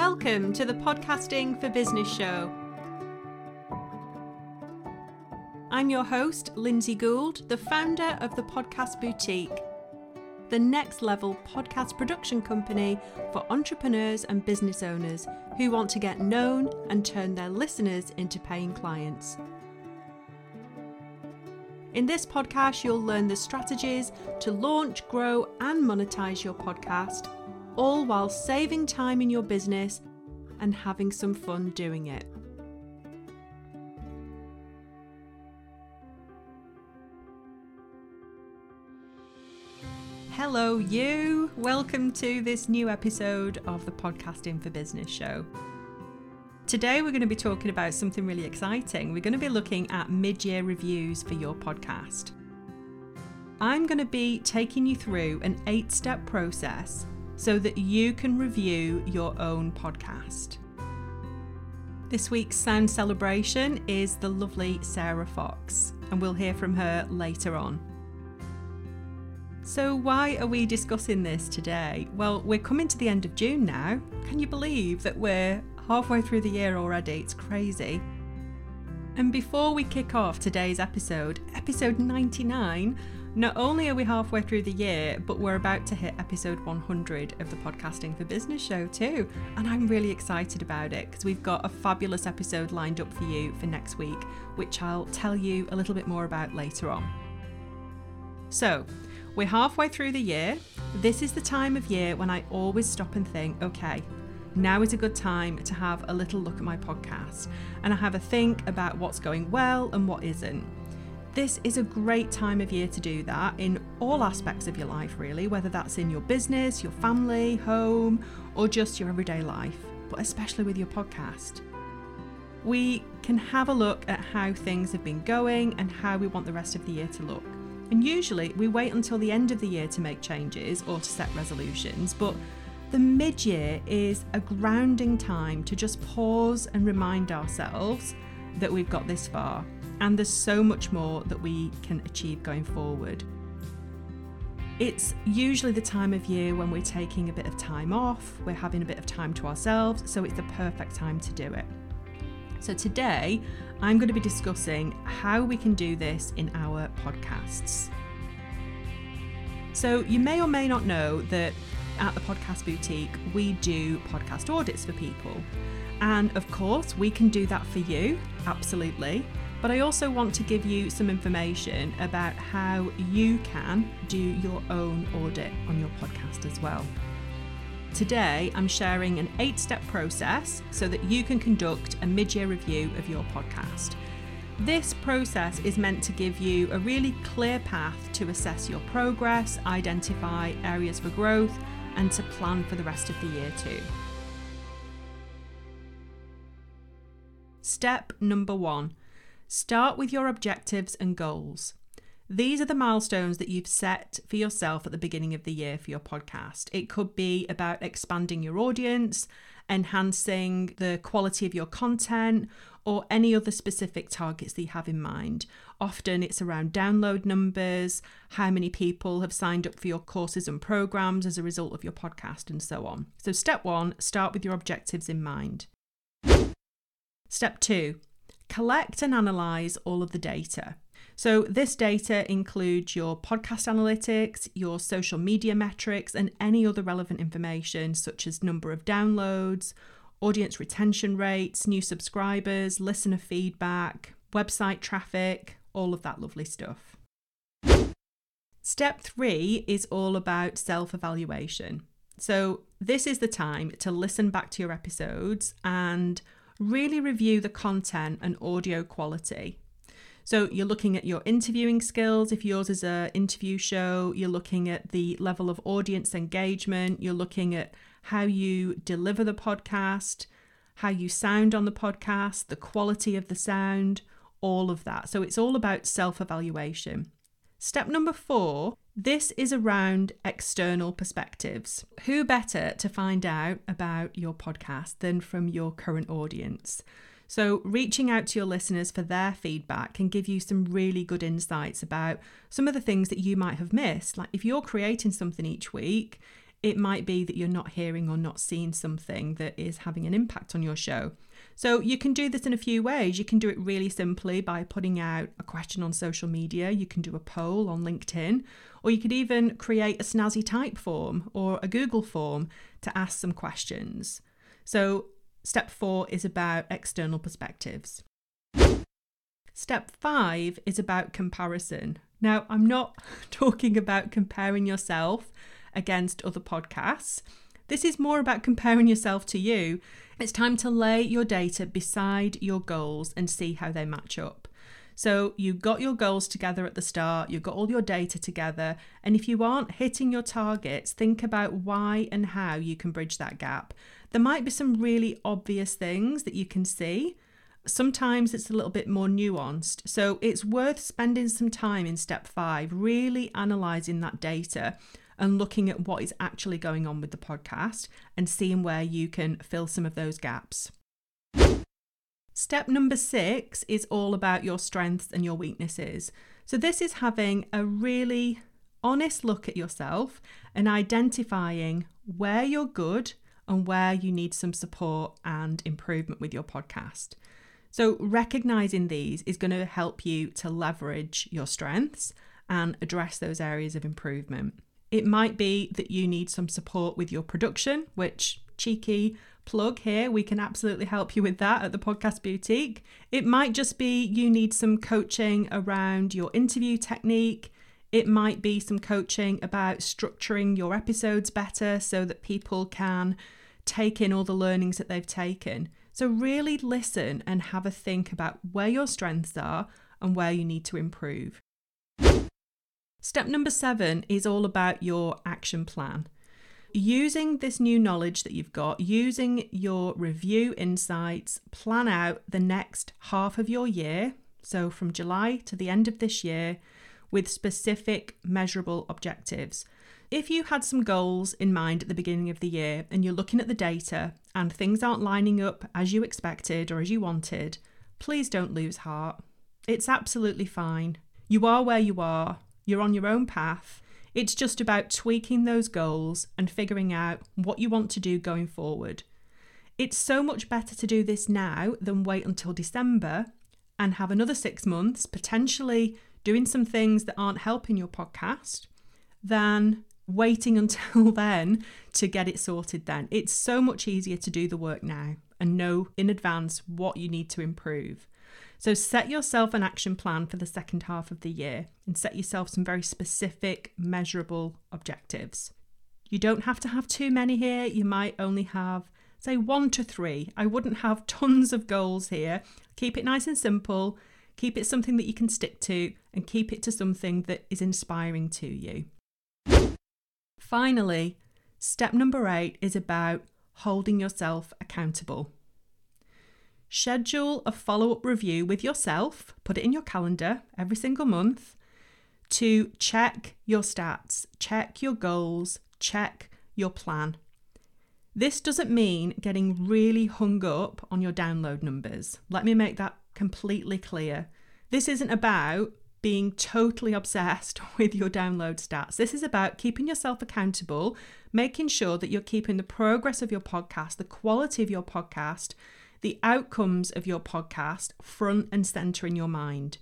Welcome to the Podcasting for Business show. I'm your host, Lynsay Gould, the founder of the Podcast Boutique, the next level podcast production company for entrepreneurs and business owners who want to get known and turn their listeners into paying clients. In this podcast, you'll learn the strategies to launch, grow, and monetize your podcast all while saving time in your business and having some fun doing it. Hello, you! Welcome to this new episode of the Podcasting for Business show. Today, we're going to be talking about something really exciting. We're going to be looking at mid year reviews for your podcast. I'm going to be taking you through an eight step process so that you can review your own podcast. This week's sound celebration is the lovely Sarah Fox, and we'll hear from her later on. So, why are we discussing this today? Well, we're coming to the end of June now. Can you believe that we're halfway through the year already? It's crazy. And before we kick off today's episode, episode 99, not only are we halfway through the year, but we're about to hit episode 100 of the Podcasting for Business show too. And I'm really excited about it because we've got a fabulous episode lined up for you for next week, which I'll tell you a little bit more about later on. So, we're halfway through the year. This is the time of year when I always stop and think, okay, now is a good time to have a little look at my podcast and I have a think about what's going well and what isn't. This is a great time of year to do that in all aspects of your life, really, whether that's in your business, your family, home, or just your everyday life, but especially with your podcast. We can have a look at how things have been going and how we want the rest of the year to look. And usually we wait until the end of the year to make changes or to set resolutions, but the mid year is a grounding time to just pause and remind ourselves that we've got this far and there's so much more that we can achieve going forward. It's usually the time of year when we're taking a bit of time off, we're having a bit of time to ourselves, so it's the perfect time to do it. So, today I'm going to be discussing how we can do this in our podcasts. So, you may or may not know that at the Podcast Boutique, we do podcast audits for people. And of course, we can do that for you, absolutely. But I also want to give you some information about how you can do your own audit on your podcast as well. Today, I'm sharing an eight step process so that you can conduct a mid year review of your podcast. This process is meant to give you a really clear path to assess your progress, identify areas for growth, and to plan for the rest of the year too. Step number one Start with your objectives and goals. These are the milestones that you've set for yourself at the beginning of the year for your podcast. It could be about expanding your audience, enhancing the quality of your content, or any other specific targets that you have in mind. Often it's around download numbers, how many people have signed up for your courses and programs as a result of your podcast, and so on. So, step one, start with your objectives in mind. Step two, collect and analyze all of the data. So, this data includes your podcast analytics, your social media metrics, and any other relevant information such as number of downloads, audience retention rates, new subscribers, listener feedback, website traffic, all of that lovely stuff. Step three is all about self evaluation. So, this is the time to listen back to your episodes and really review the content and audio quality. So you're looking at your interviewing skills. If yours is a interview show, you're looking at the level of audience engagement. You're looking at how you deliver the podcast, how you sound on the podcast, the quality of the sound, all of that. So it's all about self evaluation. Step number four this is around external perspectives. Who better to find out about your podcast than from your current audience? So, reaching out to your listeners for their feedback can give you some really good insights about some of the things that you might have missed. Like, if you're creating something each week, It might be that you're not hearing or not seeing something that is having an impact on your show. So you can do this in a few ways. You can do it really simply by putting out a question on social media. You can do a poll on LinkedIn, or you could even create a snazzy Typeform or a Google form to ask some questions. So step four is about external perspectives. Step five is about comparison. Now, I'm not talking about comparing yourself against other podcasts. This is more about comparing yourself to you. It's time to lay your data beside your goals and see how they match up. So, you got your goals together at the start, you've got all your data together, and if you aren't hitting your targets, think about why and how you can bridge that gap. There might be some really obvious things that you can see, Sometimes it's a little bit more nuanced. So it's worth spending some time in step five, really analysing that data and looking at what is actually going on with the podcast and seeing where you can fill some of those gaps. Step number six is all about your strengths and your weaknesses. So, this is having a really honest look at yourself and identifying where you're good and where you need some support and improvement with your podcast. So, recognizing these is going to help you to leverage your strengths and address those areas of improvement. It might be that you need some support with your production, which cheeky plug here, we can absolutely help you with that at the Podcast Boutique. It might just be you need some coaching around your interview technique. It might be some coaching about structuring your episodes better so that people can take in all the learnings that they've taken. So, really listen and have a think about where your strengths are and where you need to improve. Step number seven is all about your action plan. Using this new knowledge that you've got, using your review insights, plan out the next half of your year. So, from July to the end of this year, with specific measurable objectives. If you had some goals in mind at the beginning of the year and you're looking at the data and things aren't lining up as you expected or as you wanted, please don't lose heart. It's absolutely fine. You are where you are, you're on your own path. It's just about tweaking those goals and figuring out what you want to do going forward. It's so much better to do this now than wait until December and have another six months potentially doing some things that aren't helping your podcast than waiting until then to get it sorted then. It's so much easier to do the work now and know in advance what you need to improve. So set yourself an action plan for the second half of the year and set yourself some very specific, measurable objectives. You don't have to have too many here. You might only have, say, one to three. I wouldn't have tons of goals here. Keep it nice and simple. Keep it something that you can stick to and keep it to something that is inspiring to you. Finally, step number eight is about holding yourself accountable. Schedule a follow up review with yourself, put it in your calendar every single month to check your stats, check your goals, check your plan. This doesn't mean getting really hung up on your download numbers. Let me make that completely clear. This isn't about being totally obsessed with your download stats. This is about keeping yourself accountable, making sure that you're keeping the progress of your podcast, the quality of your podcast, the outcomes of your podcast front and center in your mind.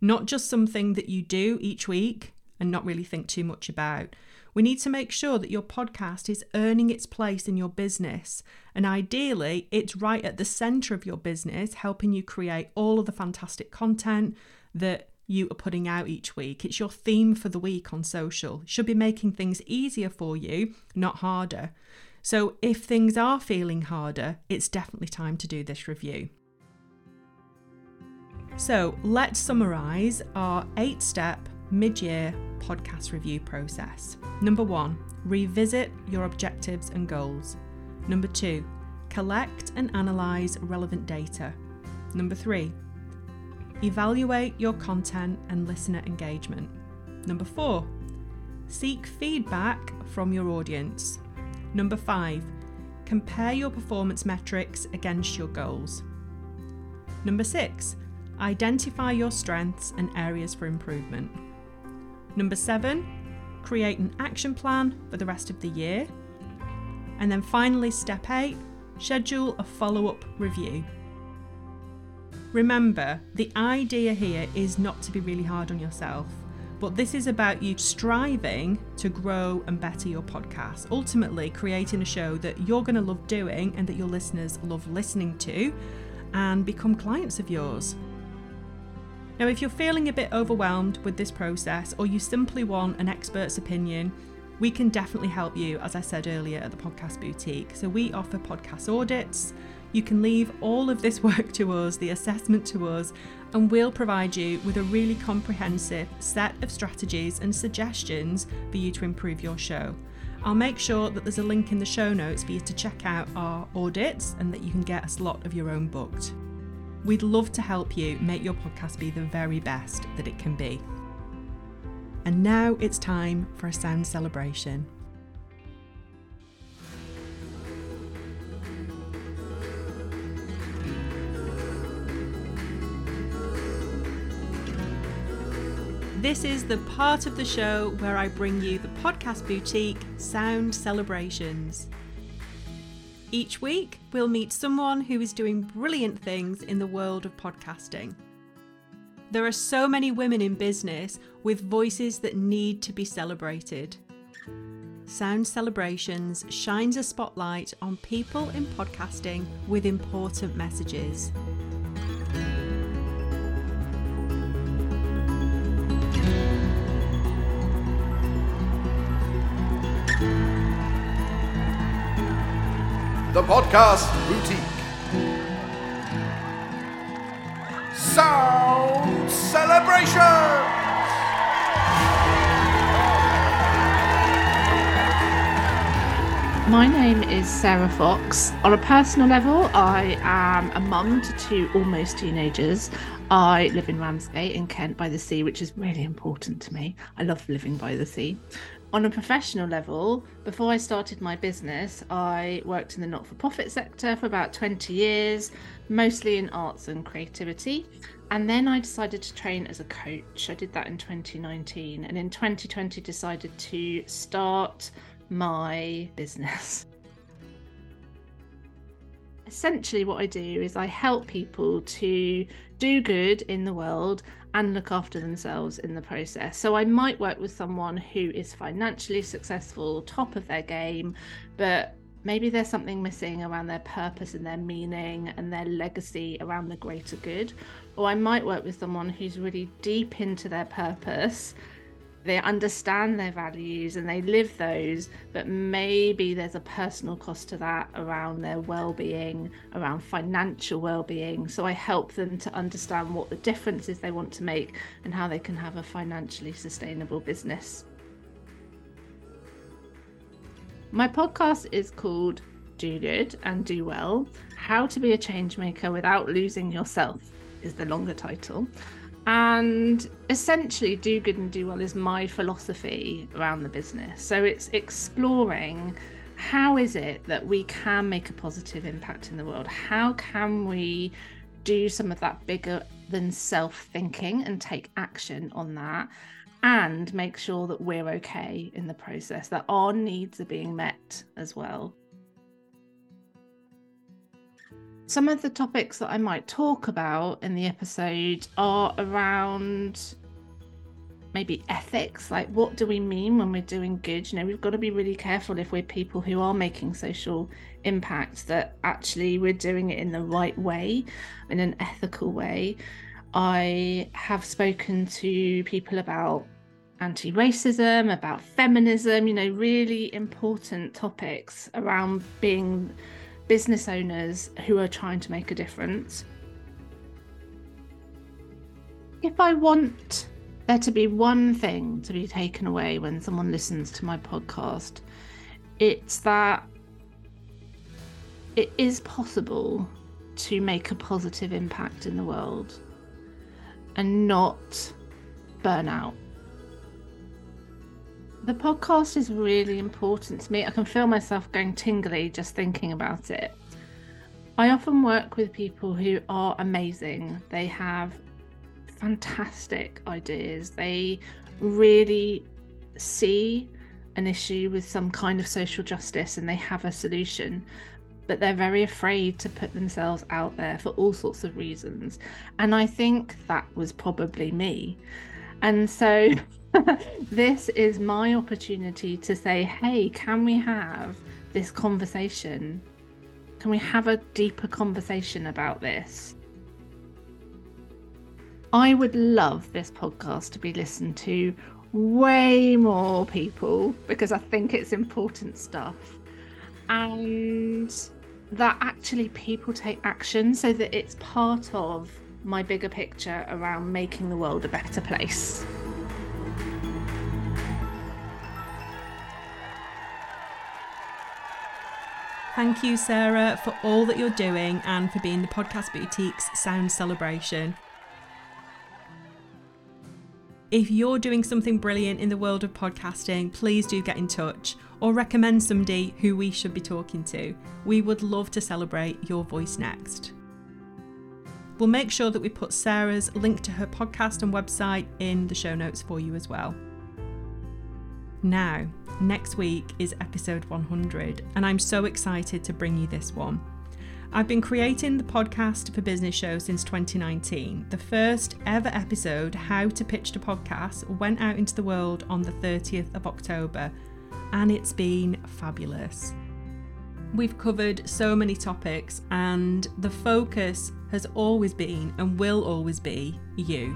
Not just something that you do each week and not really think too much about. We need to make sure that your podcast is earning its place in your business. And ideally, it's right at the center of your business, helping you create all of the fantastic content that you are putting out each week. It's your theme for the week on social. Should be making things easier for you, not harder. So if things are feeling harder, it's definitely time to do this review. So let's summarise our eight step mid year podcast review process. Number one, revisit your objectives and goals. Number two, collect and analyse relevant data. Number three, Evaluate your content and listener engagement. Number four, seek feedback from your audience. Number five, compare your performance metrics against your goals. Number six, identify your strengths and areas for improvement. Number seven, create an action plan for the rest of the year. And then finally, step eight, schedule a follow up review. Remember, the idea here is not to be really hard on yourself, but this is about you striving to grow and better your podcast, ultimately, creating a show that you're going to love doing and that your listeners love listening to and become clients of yours. Now, if you're feeling a bit overwhelmed with this process or you simply want an expert's opinion, we can definitely help you, as I said earlier, at the Podcast Boutique. So, we offer podcast audits. You can leave all of this work to us, the assessment to us, and we'll provide you with a really comprehensive set of strategies and suggestions for you to improve your show. I'll make sure that there's a link in the show notes for you to check out our audits and that you can get a slot of your own booked. We'd love to help you make your podcast be the very best that it can be. And now it's time for a sound celebration. This is the part of the show where I bring you the Podcast Boutique Sound Celebrations. Each week, we'll meet someone who is doing brilliant things in the world of podcasting. There are so many women in business with voices that need to be celebrated. Sound Celebrations shines a spotlight on people in podcasting with important messages. The Podcast Boutique. Sound Celebration! My name is Sarah Fox. On a personal level, I am a mum to two almost teenagers. I live in Ramsgate in Kent by the sea, which is really important to me. I love living by the sea. On a professional level, before I started my business, I worked in the not for profit sector for about 20 years, mostly in arts and creativity. And then I decided to train as a coach. I did that in 2019. And in 2020, decided to start my business. Essentially, what I do is I help people to do good in the world and look after themselves in the process. So, I might work with someone who is financially successful, top of their game, but maybe there's something missing around their purpose and their meaning and their legacy around the greater good. Or I might work with someone who's really deep into their purpose they understand their values and they live those, but maybe there's a personal cost to that around their well being, around financial well being. So I help them to understand what the differences they want to make and how they can have a financially sustainable business. My podcast is called Do Good and Do Well How to Be a Changemaker Without Losing Yourself, is the longer title. And essentially, do good and do well is my philosophy around the business. So it's exploring how is it that we can make a positive impact in the world? How can we do some of that bigger than self thinking and take action on that? And make sure that we're okay in the process, that our needs are being met as well. Some of the topics that I might talk about in the episode are around maybe ethics like what do we mean when we're doing good? You know we've got to be really careful if we're people who are making social impact that actually we're doing it in the right way in an ethical way. I have spoken to people about anti-racism about feminism you know really important topics around being business owners who are trying to make a difference. If I want there to be one thing to be taken away when someone listens to my podcast, it's that it is possible to make a positive impact in the world and not burn out the podcast is really important to me. I can feel myself going tingly just thinking about it. I often work with people who are amazing. They have fantastic ideas. They really see an issue with some kind of social justice and they have a solution but they're very afraid to put themselves out there for all sorts of reasons and i think that was probably me and so this is my opportunity to say hey can we have this conversation can we have a deeper conversation about this I would love this podcast to be listened to way more people because I think it's important stuff. And that actually people take action so that it's part of my bigger picture around making the world a better place. Thank you, Sarah, for all that you're doing and for being the Podcast Boutique's sound celebration. If you're doing something brilliant in the world of podcasting, please do get in touch or recommend somebody who we should be talking to. We would love to celebrate your voice next. We'll make sure that we put Sarah's link to her podcast and website in the show notes for you as well. Now, next week is episode 100, and I'm so excited to bring you this one. I've been creating the podcast for business show since 2019. The first ever episode, How to Pitch to Podcast, went out into the world on the 30th of October, and it's been fabulous. We've covered so many topics, and the focus has always been and will always be you.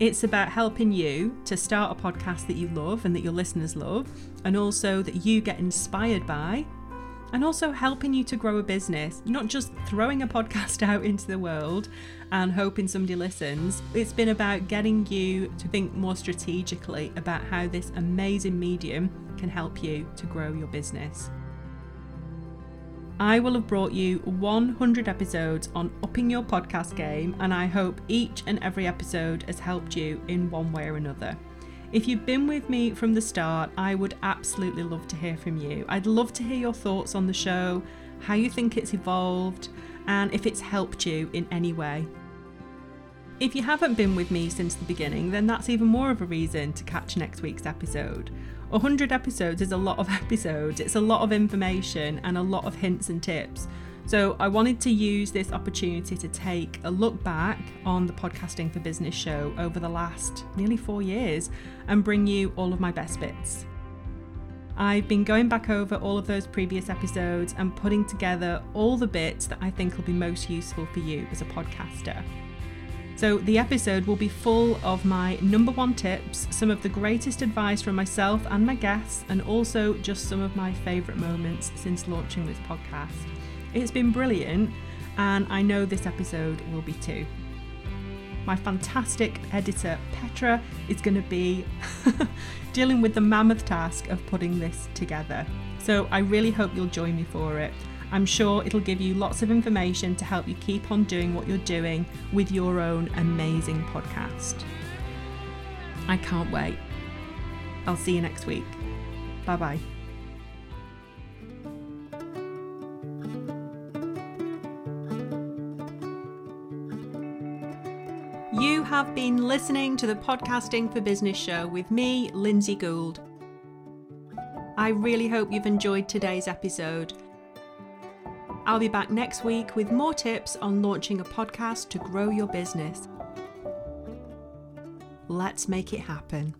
It's about helping you to start a podcast that you love and that your listeners love, and also that you get inspired by and also helping you to grow a business, not just throwing a podcast out into the world and hoping somebody listens. It's been about getting you to think more strategically about how this amazing medium can help you to grow your business. I will have brought you 100 episodes on upping your podcast game, and I hope each and every episode has helped you in one way or another. If you've been with me from the start, I would absolutely love to hear from you. I'd love to hear your thoughts on the show, how you think it's evolved, and if it's helped you in any way. If you haven't been with me since the beginning, then that's even more of a reason to catch next week's episode. 100 episodes is a lot of episodes, it's a lot of information and a lot of hints and tips. So I wanted to use this opportunity to take a look back on the Podcasting for Business show over the last nearly four years and bring you all of my best bits. I've been going back over all of those previous episodes and putting together all the bits that I think will be most useful for you as a podcaster. So, the episode will be full of my number one tips, some of the greatest advice from myself and my guests, and also just some of my favourite moments since launching this podcast. It's been brilliant, and I know this episode will be too. My fantastic editor, Petra, is going to be dealing with the mammoth task of putting this together. So I really hope you'll join me for it. I'm sure it'll give you lots of information to help you keep on doing what you're doing with your own amazing podcast. I can't wait. I'll see you next week. Bye bye. You have been listening to the Podcasting for Business show with me, Lynsay Gould. I really hope you've enjoyed today's episode. I'll be back next week with more tips on launching a podcast to grow your business. Let's make it happen.